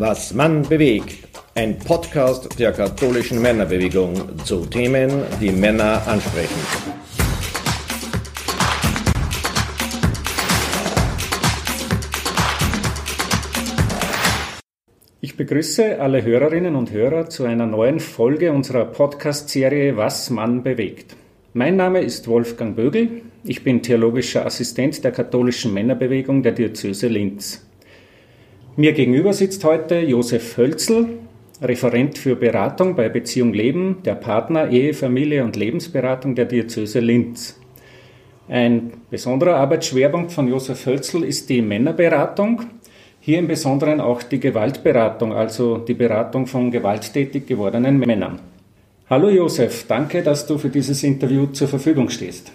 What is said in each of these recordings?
Was Mann bewegt. Ein Podcast der katholischen Männerbewegung zu Themen, die Männer ansprechen. Ich begrüße alle Hörerinnen und Hörer zu einer neuen Folge unserer Podcast-Serie Was Mann bewegt. Mein Name ist Wolfgang Bögel. Ich bin theologischer Assistent der katholischen Männerbewegung der Diözese Linz. Mir gegenüber sitzt heute Josef Hölzel, Referent für Beratung bei Beziehung Leben, der Partner, Ehe, Familie und Lebensberatung der Diözese Linz. Ein besonderer Arbeitsschwerpunkt von Josef Hölzel ist die Männerberatung, hier im Besonderen auch die Gewaltberatung, also die Beratung von gewalttätig gewordenen Männern. Hallo Josef, danke, dass du für dieses Interview zur Verfügung stehst.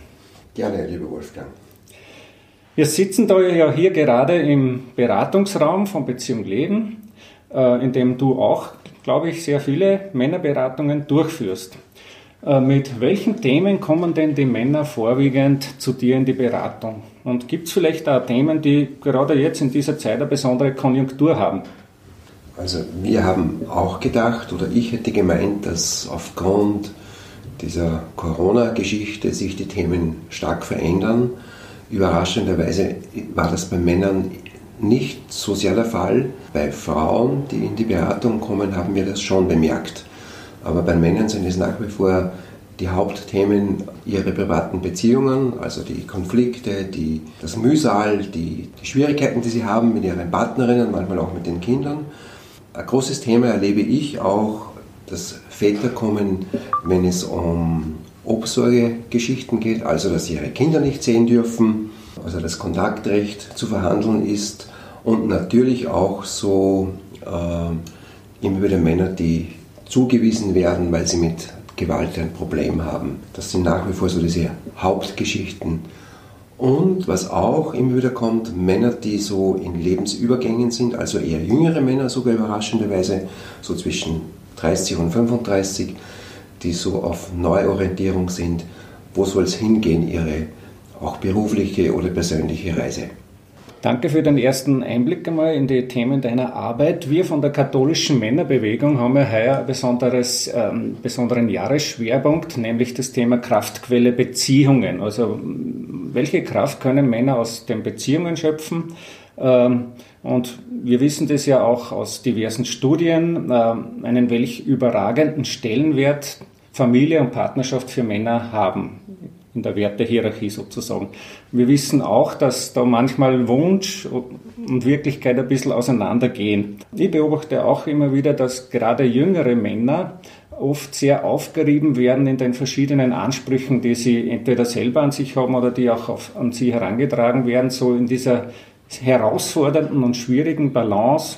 Gerne, lieber Wolfgang. Wir sitzen da ja hier gerade im Beratungsraum von Beziehung Leben, äh, in dem du auch, glaube ich, sehr viele Männerberatungen durchführst. Äh, mit welchen Themen kommen denn die Männer vorwiegend zu dir in die Beratung? Und gibt es vielleicht auch Themen, die gerade jetzt in dieser Zeit eine besondere Konjunktur haben? Also wir haben auch gedacht, oder ich hätte gemeint, dass aufgrund dieser Corona-Geschichte sich die Themen stark verändern Überraschenderweise war das bei Männern nicht so sehr der Fall. Bei Frauen, die in die Beratung kommen, haben wir das schon bemerkt. Aber bei Männern sind es nach wie vor die Hauptthemen ihre privaten Beziehungen, also die Konflikte, die, das Mühsal, die, die Schwierigkeiten, die sie haben mit ihren Partnerinnen, manchmal auch mit den Kindern. Ein großes Thema erlebe ich auch, dass Väter kommen, wenn es um Obsorgegeschichten geht, also dass sie ihre Kinder nicht sehen dürfen, also das Kontaktrecht zu verhandeln ist und natürlich auch so äh, immer wieder Männer, die zugewiesen werden, weil sie mit Gewalt ein Problem haben. Das sind nach wie vor so diese Hauptgeschichten. Und was auch immer wieder kommt, Männer, die so in Lebensübergängen sind, also eher jüngere Männer sogar überraschenderweise, so zwischen 30 und 35, die so auf Neuorientierung sind. Wo soll es hingehen, ihre auch berufliche oder persönliche Reise? Danke für den ersten Einblick einmal in die Themen deiner Arbeit. Wir von der katholischen Männerbewegung haben ja heuer einen besonderes, ähm, besonderen Jahresschwerpunkt, nämlich das Thema Kraftquelle Beziehungen. Also welche Kraft können Männer aus den Beziehungen schöpfen? Ähm, und wir wissen das ja auch aus diversen Studien, äh, einen welch überragenden Stellenwert Familie und Partnerschaft für Männer haben, in der Wertehierarchie sozusagen. Wir wissen auch, dass da manchmal Wunsch und Wirklichkeit ein bisschen auseinandergehen. Ich beobachte auch immer wieder, dass gerade jüngere Männer oft sehr aufgerieben werden in den verschiedenen Ansprüchen, die sie entweder selber an sich haben oder die auch auf, an sie herangetragen werden, so in dieser herausfordernden und schwierigen Balance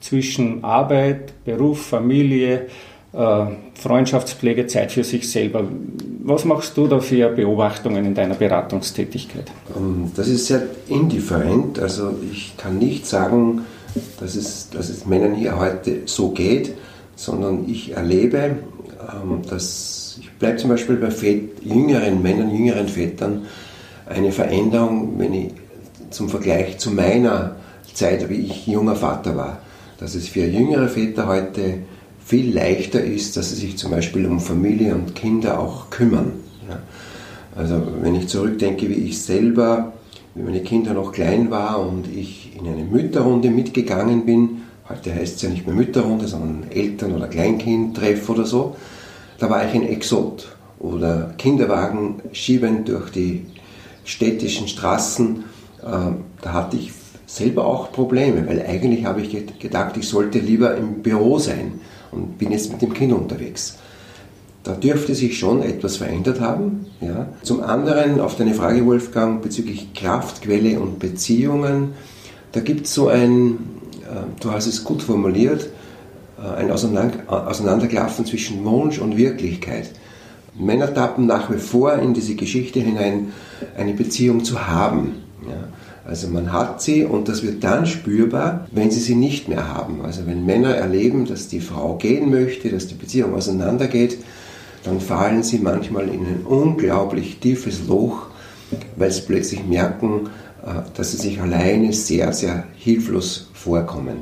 zwischen Arbeit, Beruf, Familie, Freundschaftspflege, Zeit für sich selber. Was machst du da für Beobachtungen in deiner Beratungstätigkeit? Ähm, das ist sehr indifferent. Also ich kann nicht sagen, dass es, dass es Männern hier heute so geht, sondern ich erlebe, ähm, dass ich bleibe zum Beispiel bei Väter, jüngeren Männern, jüngeren Vätern, eine Veränderung, wenn ich zum Vergleich zu meiner Zeit, wie ich junger Vater war, dass es für jüngere Väter heute viel leichter ist, dass sie sich zum Beispiel um Familie und Kinder auch kümmern. Ja. Also wenn ich zurückdenke, wie ich selber, wie meine Kinder noch klein waren und ich in eine Mütterrunde mitgegangen bin, heute heißt es ja nicht mehr Mütterrunde, sondern Eltern- oder Kleinkindtreff oder so, da war ich ein Exot. Oder Kinderwagen schieben durch die städtischen Straßen, äh, da hatte ich selber auch Probleme, weil eigentlich habe ich gedacht, ich sollte lieber im Büro sein und bin jetzt mit dem Kind unterwegs. Da dürfte sich schon etwas verändert haben. Ja. Zum anderen auf deine Frage, Wolfgang, bezüglich Kraftquelle und Beziehungen. Da gibt es so ein, äh, du hast es gut formuliert, äh, ein Auseinanderklaffen zwischen Wunsch und Wirklichkeit. Männer tappen nach wie vor in diese Geschichte hinein, eine Beziehung zu haben. Ja. Also man hat sie und das wird dann spürbar, wenn sie sie nicht mehr haben. Also wenn Männer erleben, dass die Frau gehen möchte, dass die Beziehung auseinandergeht, dann fallen sie manchmal in ein unglaublich tiefes Loch, weil sie plötzlich merken, äh, dass sie sich alleine sehr, sehr hilflos vorkommen.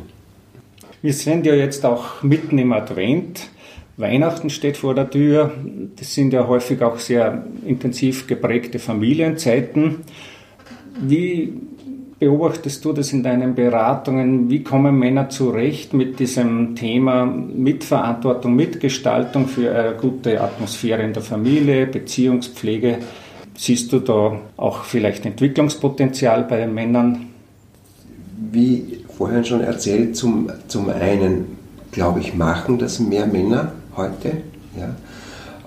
Wir sind ja jetzt auch mitten im Advent. Weihnachten steht vor der Tür. Das sind ja häufig auch sehr intensiv geprägte Familienzeiten. Wie beobachtest du das in deinen Beratungen? Wie kommen Männer zurecht mit diesem Thema Mitverantwortung, Mitgestaltung für eine gute Atmosphäre in der Familie, Beziehungspflege? Siehst du da auch vielleicht Entwicklungspotenzial bei den Männern? Wie vorhin schon erzählt, zum, zum einen, glaube ich, machen das mehr Männer heute. Ja?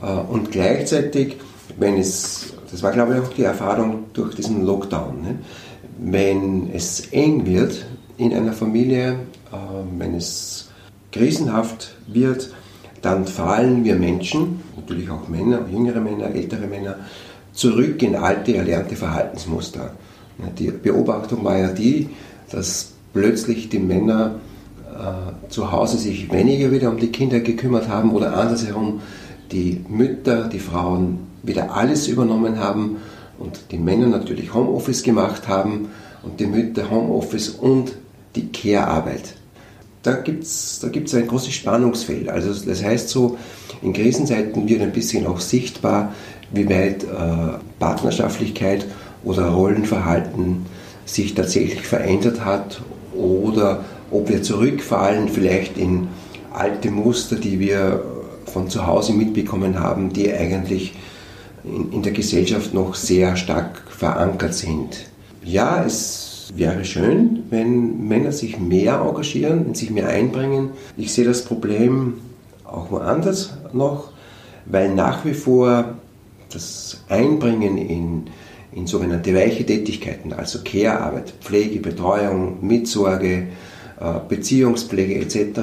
Äh, und gleichzeitig, wenn es, das war glaube ich auch die Erfahrung durch diesen Lockdown, ne? Wenn es eng wird in einer Familie, äh, wenn es krisenhaft wird, dann fallen wir Menschen, natürlich auch Männer, jüngere Männer, ältere Männer, zurück in alte, erlernte Verhaltensmuster. Die Beobachtung war ja die, dass plötzlich die Männer äh, zu Hause sich weniger wieder um die Kinder gekümmert haben oder andersherum die Mütter, die Frauen wieder alles übernommen haben und die Männer natürlich Homeoffice gemacht haben und die Mütter Homeoffice und die Care-Arbeit. Da gibt es da gibt's ein großes Spannungsfeld. Also das heißt so, in Krisenzeiten wird ein bisschen auch sichtbar, wie weit äh, Partnerschaftlichkeit oder Rollenverhalten sich tatsächlich verändert hat oder ob wir zurückfallen vielleicht in alte Muster, die wir von zu Hause mitbekommen haben, die eigentlich in, in der Gesellschaft noch sehr stark verankert sind. Ja, es wäre schön, wenn Männer sich mehr engagieren, wenn sich mehr einbringen. Ich sehe das Problem auch woanders noch, weil nach wie vor das Einbringen in, in sogenannte weiche Tätigkeiten, also Care-Arbeit, Pflege, Betreuung, Mitsorge, äh, Beziehungspflege etc.,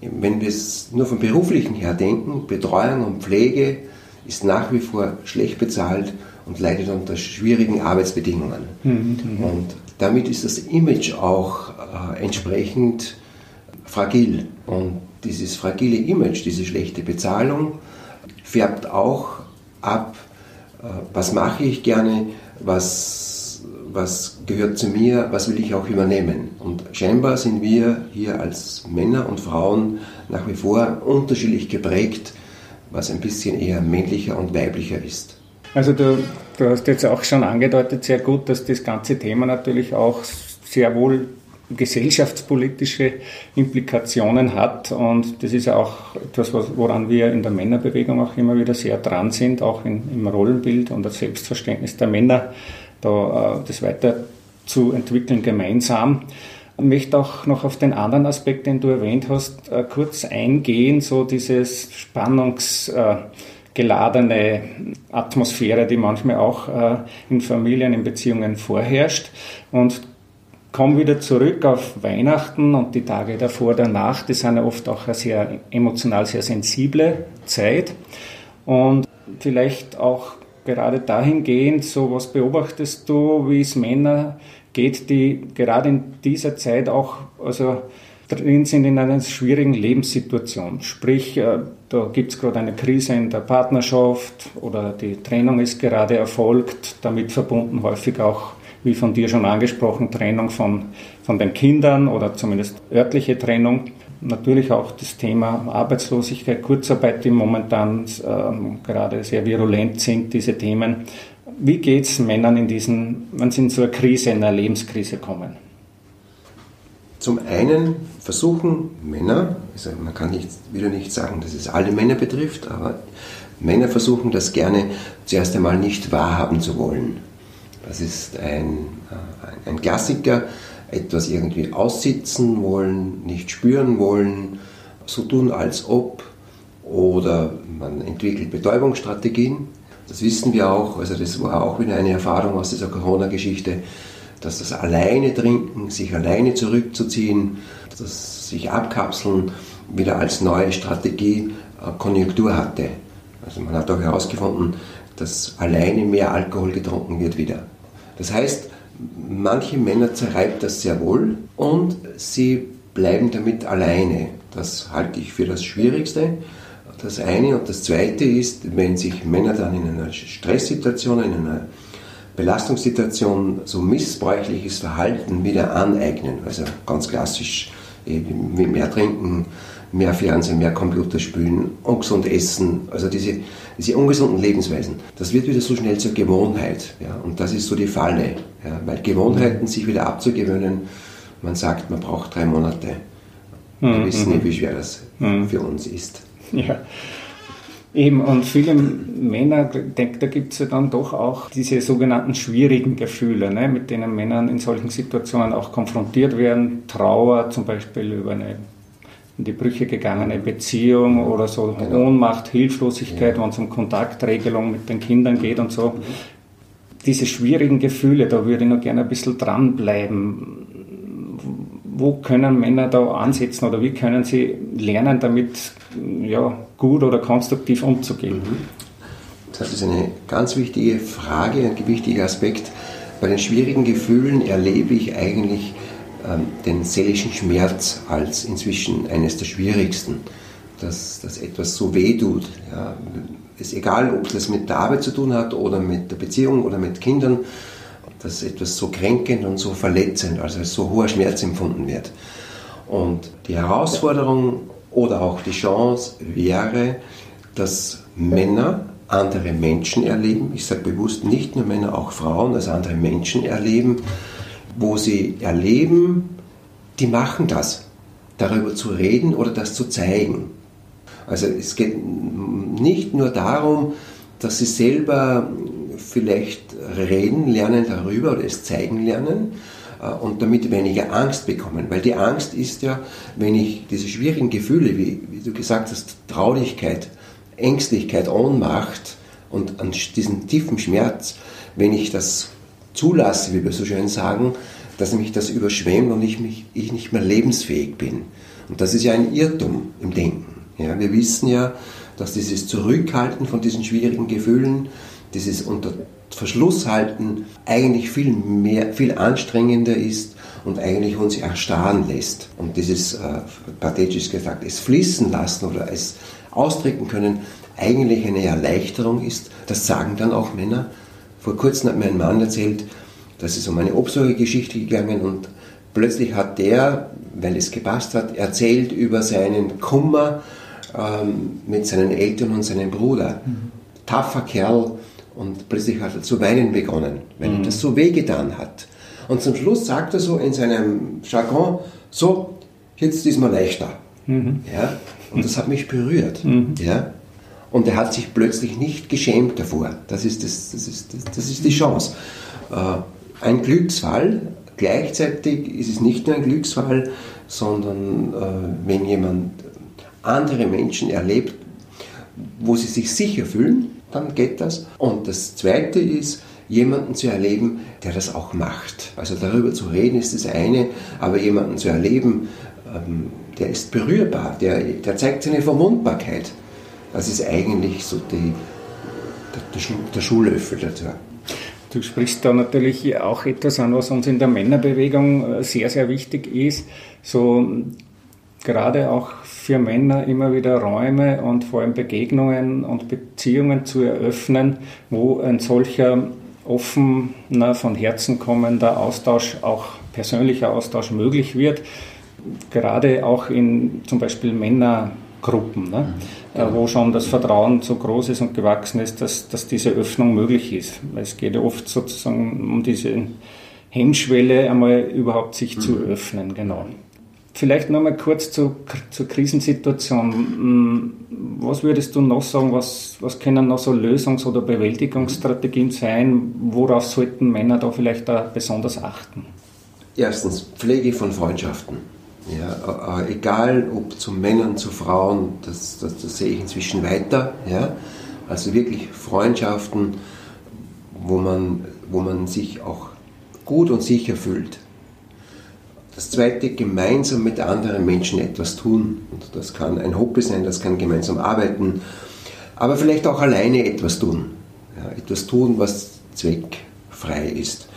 wenn wir es nur vom beruflichen her denken, Betreuung und Pflege ist nach wie vor schlecht bezahlt und leidet unter schwierigen Arbeitsbedingungen. Mhm, mhm. und damit ist das Image auch äh, entsprechend fragil. Und dieses fragile Image, diese schlechte Bezahlung, färbt auch ab, äh, was mache ich gerne, was, was gehört zu mir, was will ich auch übernehmen. Und scheinbar sind wir hier als Männer und Frauen nach wie vor unterschiedlich geprägt, was ein bisschen eher männlicher und weiblicher ist. Also du, du hast jetzt auch schon angedeutet, sehr gut, dass das ganze Thema natürlich auch sehr wohl gesellschaftspolitische Implikationen hat. Und das ist auch etwas, woran wir in der Männerbewegung auch immer wieder sehr dran sind, auch in, im Rollenbild und das Selbstverständnis der Männer, da äh, das weiter zu entwickeln gemeinsam. Ich möchte auch noch auf den anderen Aspekt, den du erwähnt hast, äh, kurz eingehen, so dieses spannungsgeladene Atmosphäre, die manchmal auch äh, in Familien, in Beziehungen vorherrscht. Und komme wieder zurück auf Weihnachten und die Tage davor, danach. Das sind ja oft auch eine sehr emotional sehr sensible Zeit. Und vielleicht auch gerade dahingehend, so was beobachtest du, wie es Männer geht, die gerade in dieser Zeit auch also drin sind in einer schwierigen Lebenssituation. Sprich, äh, da gibt es gerade eine Krise in der Partnerschaft oder die Trennung ist gerade erfolgt, damit verbunden häufig auch wie von dir schon angesprochen, Trennung von, von den Kindern oder zumindest örtliche Trennung. Natürlich auch das Thema Arbeitslosigkeit, Kurzarbeit, die momentan ähm, gerade sehr virulent sind, diese Themen. Wie geht es Männern in diesen, wenn sie in so eine Krise, in eine Lebenskrise kommen? Zum einen versuchen Männer, also man kann nicht, wieder nicht sagen, dass es alle Männer betrifft, aber Männer versuchen das gerne zuerst einmal nicht wahrhaben zu wollen. Das ist ein, äh, ein Klassiker, etwas irgendwie aussitzen wollen, nicht spüren wollen, so tun als ob oder man entwickelt Betäubungsstrategien. Das wissen wir auch, also das war auch wieder eine Erfahrung aus dieser Corona-Geschichte, dass das alleine trinken, sich alleine zurückzuziehen, das sich abkapseln wieder als neue Strategie äh, Konjunktur hatte. Also man hat auch herausgefunden, dass alleine mehr Alkohol getrunken wird wieder. Das heißt, manche Männer zerreibt das sehr wohl und sie bleiben damit alleine. Das halte ich für das Schwierigste. Das eine und das zweite ist, wenn sich Männer dann in einer Stresssituation, in einer Belastungssituation so missbräuchliches Verhalten wieder aneignen, also ganz klassisch mehr trinken, mehr Fernsehen, mehr Computerspielen, ungesund essen, also diese, diese ungesunden Lebensweisen, das wird wieder so schnell zur Gewohnheit. Ja? Und das ist so die Falle, ja? weil Gewohnheiten sich wieder abzugewöhnen, man sagt, man braucht drei Monate. Wir mhm. wissen nicht, wie schwer das mhm. für uns ist. Ja. Eben, und viele Männer, denke, da gibt es ja dann doch auch diese sogenannten schwierigen Gefühle, ne, mit denen Männer in solchen Situationen auch konfrontiert werden. Trauer zum Beispiel über eine in die Brüche gegangene Beziehung oder so genau. Ohnmacht, Hilflosigkeit, ja. wenn es um Kontaktregelung mit den Kindern geht und so. Diese schwierigen Gefühle, da würde ich noch gerne ein bisschen dranbleiben. Wo können Männer da ansetzen oder wie können sie lernen, damit ja, gut oder konstruktiv umzugehen? Mhm. Das ist eine ganz wichtige Frage, ein wichtiger Aspekt. Bei den schwierigen Gefühlen erlebe ich eigentlich ähm, den seelischen Schmerz als inzwischen eines der schwierigsten, dass, dass etwas so weh tut. Ja. Ist egal, ob das mit der Arbeit zu tun hat oder mit der Beziehung oder mit Kindern, dass etwas so kränkend und so verletzend, also als so hoher Schmerz empfunden wird. Und die Herausforderung oder auch die Chance wäre, dass Männer andere Menschen erleben, ich sage bewusst nicht nur Männer, auch Frauen, dass andere Menschen erleben, wo sie erleben, die machen das, darüber zu reden oder das zu zeigen. Also es geht nicht nur darum, dass sie selber vielleicht reden lernen darüber oder es zeigen lernen äh, und damit weniger Angst bekommen. Weil die Angst ist ja, wenn ich diese schwierigen Gefühle, wie, wie du gesagt hast, Traurigkeit, Ängstlichkeit, Ohnmacht und an diesen tiefen Schmerz, wenn ich das zulasse, wie wir so schön sagen, dass mich das überschwemmt und ich, mich, ich nicht mehr lebensfähig bin. Und das ist ja ein Irrtum im Denken. Ja, wir wissen ja, dass dieses Zurückhalten von diesen schwierigen Gefühlen, dieses unter Verschluss halten eigentlich viel mehr, viel anstrengender ist und eigentlich uns erstarren lässt. Und dieses, äh, pathetisch gesagt, es fließen lassen oder es ausdrücken können, eigentlich eine Erleichterung ist. Das sagen dann auch Männer. Vor kurzem hat mir ein Mann erzählt, das ist um eine Obsorgegeschichte gegangen und plötzlich hat der, weil es gepasst hat, erzählt über seinen Kummer ähm, mit seinen Eltern und seinem Bruder. Mhm. Taffer Kerl und plötzlich hat er zu weinen begonnen, weil mhm. ihm das so wehgetan hat. Und zum Schluss sagt er so in seinem Jargon, so, jetzt ist mir leichter. Mhm. Ja? Und das hat mich berührt. Mhm. Ja? Und er hat sich plötzlich nicht geschämt davor. Das ist, das, das ist, das, das ist die Chance. Äh, ein Glücksfall, gleichzeitig ist es nicht nur ein Glücksfall, sondern äh, wenn jemand andere Menschen erlebt, wo sie sich sicher fühlen, dann geht das. Und das Zweite ist, jemanden zu erleben, der das auch macht. Also darüber zu reden ist das eine, aber jemanden zu erleben, ähm, der ist berührbar, der, der zeigt seine Verwundbarkeit. Das ist eigentlich so die, der, der Schulöffel dazu. Du sprichst da natürlich auch etwas an, was uns in der Männerbewegung äh, sehr, sehr wichtig ist. So gerade auch für Männer immer wieder Räume und vor allem Begegnungen und Beziehungen zu eröffnen, wo ein solcher offener, von Herzen kommender Austausch, auch persönlicher Austausch möglich wird. Gerade auch in zum Beispiel Männergruppen. Ne? Mhm äh, wo schon das Vertrauen so groß ist und gewachsen ist, dass, dass diese Öffnung möglich ist. Es geht ja oft sozusagen um diese Hemmschwelle, einmal überhaupt sich mhm. zu öffnen, genau. Vielleicht nochmal kurz zu, zur Krisensituation. Hm, was würdest du noch sagen, was, was können noch so Lösungs- oder Bewältigungsstrategien sein? Worauf sollten Männer da vielleicht da besonders achten? Erstens, Pflege von Freundschaften. Ja, äh, egal ob zu Männern, zu Frauen, das, das, das, sehe ich inzwischen weiter. Ja? Also wirklich Freundschaften, wo man, wo man sich auch gut und sicher fühlt. Das zweite, gemeinsam mit anderen Menschen etwas tun. Und das kann ein Hobby sein, das kann gemeinsam arbeiten, aber vielleicht auch alleine etwas tun. Ja, etwas tun, was zweckfrei ist.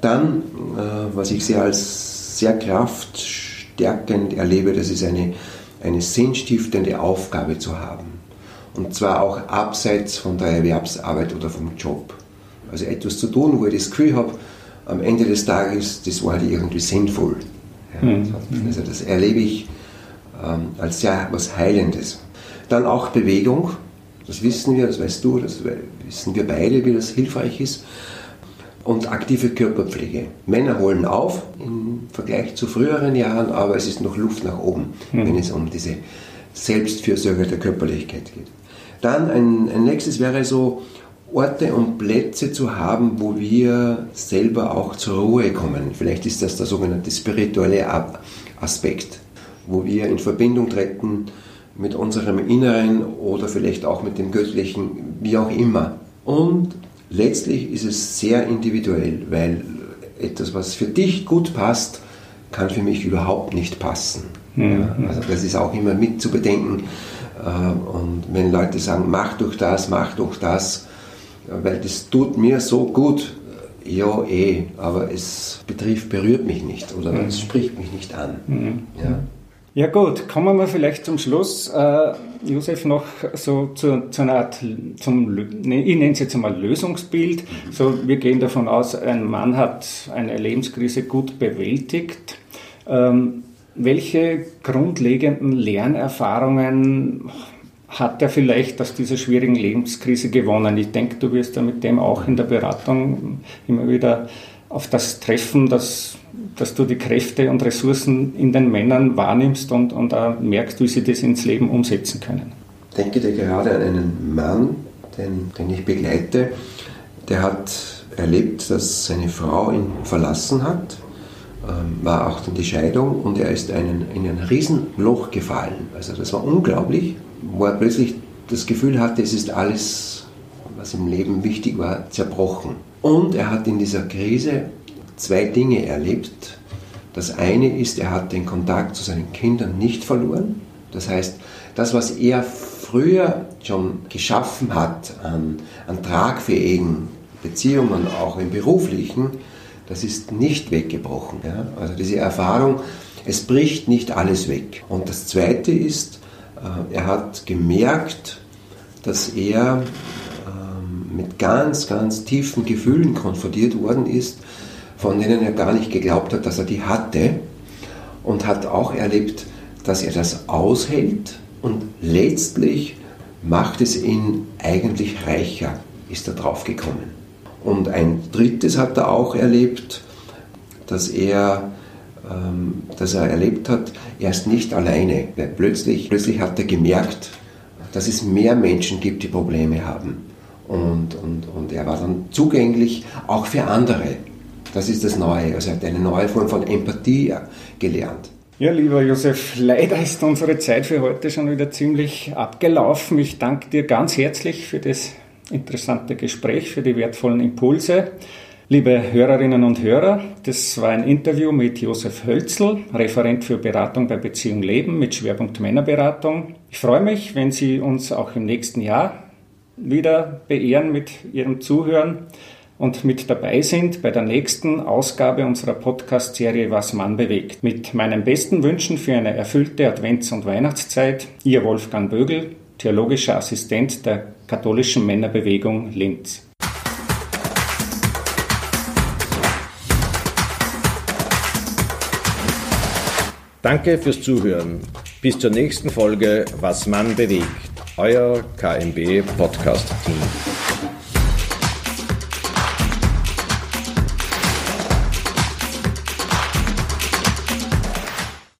Dann, äh, was ich sehe als sehr kraft stärkend erlebe, das ist eine, eine sinnstiftende Aufgabe zu haben. Und zwar auch abseits von der Erwerbsarbeit oder vom Job. Also etwas zu tun, wo ich das Gefühl habe, am Ende des Tages, das war halt irgendwie sinnvoll. Ja, mhm. Also das erlebe ich ähm, als sehr was Heilendes. Dann auch Bewegung, das wissen wir, das weißt du, das wissen wir beide, wie das hilfreich ist. Und aktive Körperpflege. Männer holen auf im Vergleich zu früheren Jahren, aber es ist noch Luft nach oben, mhm. wenn es um diese Selbstfürsorge der Körperlichkeit geht. Dann ein, ein nächstes wäre so, Orte und Plätze zu haben, wo wir selber auch zur Ruhe kommen. Vielleicht ist das der sogenannte spirituelle Aspekt, wo wir in Verbindung treten mit unserem Inneren oder vielleicht auch mit dem Göttlichen, wie auch immer. Und letztlich ist es sehr individuell, weil etwas, was für dich gut passt, kann für mich überhaupt nicht passen. Ja, also das ist auch immer mit zu bedenken. Äh, und wenn Leute sagen, mach doch das, mach doch das, weil das tut mir so gut, ja eh, aber es betrifft, berührt mich nicht oder mhm. es spricht mich nicht an. Mhm. Ja. Ja gut, kommen wir vielleicht zum Schluss, äh, Josef, noch so zu, zu einer Art, zum, ne, ich nenne es jetzt einmal Lösungsbild. Mhm. So, wir gehen davon aus, ein Mann hat eine Lebenskrise gut bewältigt. Ähm, welche grundlegenden Lernerfahrungen hat er vielleicht aus dieser schwierigen Lebenskrise gewonnen? Ich denke, du wirst ja mit dem auch in der Beratung immer wieder auf das treffen, dass, dass du die Kräfte und Ressourcen in den Männern wahrnimmst und, und auch merkst, wie sie das ins Leben umsetzen können. Ich denke dir gerade an einen Mann, den, den ich begleite, der hat erlebt, dass seine Frau ihn verlassen hat war auch dann die Scheidung und er ist einen, in ein Riesenloch gefallen. Also das war unglaublich, wo er plötzlich das Gefühl hatte, es ist alles, was im Leben wichtig war, zerbrochen. Und er hat in dieser Krise zwei Dinge erlebt. Das eine ist, er hat den Kontakt zu seinen Kindern nicht verloren. Das heißt, das, was er früher schon geschaffen hat an, an tragfähigen Beziehungen, auch im beruflichen, das ist nicht weggebrochen. Ja? Also diese Erfahrung, es bricht nicht alles weg. Und das Zweite ist, äh, er hat gemerkt, dass er ähm, mit ganz, ganz tiefen Gefühlen konfrontiert worden ist, von denen er gar nicht geglaubt hat, dass er die hatte. Und hat auch erlebt, dass er das aushält und letztlich macht es ihn eigentlich reicher, ist er drauf gekommen. Und ein drittes hat er auch erlebt, dass er, ähm, dass er erlebt hat, er ist nicht alleine. Plötzlich, plötzlich hat er gemerkt, dass es mehr Menschen gibt, die Probleme haben. Und, und, und er war dann zugänglich auch für andere. Das ist das Neue. Also er hat eine neue Form von Empathie gelernt. Ja, lieber Josef, leider ist unsere Zeit für heute schon wieder ziemlich abgelaufen. Ich danke dir ganz herzlich für das interessante Gespräch, für die wertvollen Impulse. Liebe Hörerinnen und Hörer, das war ein Interview mit Josef Hölzl, Referent für Beratung bei Beziehung Leben mit Schwerpunkt Männerberatung. Ich freue mich, wenn Sie uns auch im nächsten Jahr wieder beehren mit Ihrem Zuhören und mit dabei sind bei der nächsten Ausgabe unserer Podcast-Serie Was Mann bewegt. Mit meinen besten Wünschen für eine erfüllte Advents- und Weihnachtszeit, Ihr Wolfgang Bögel, theologischer Assistent der katholischen Männerbewegung Linz. Danke fürs Zuhören. Bis zur nächsten Folge Was Mann bewegt. Euer KMB Podcast Team.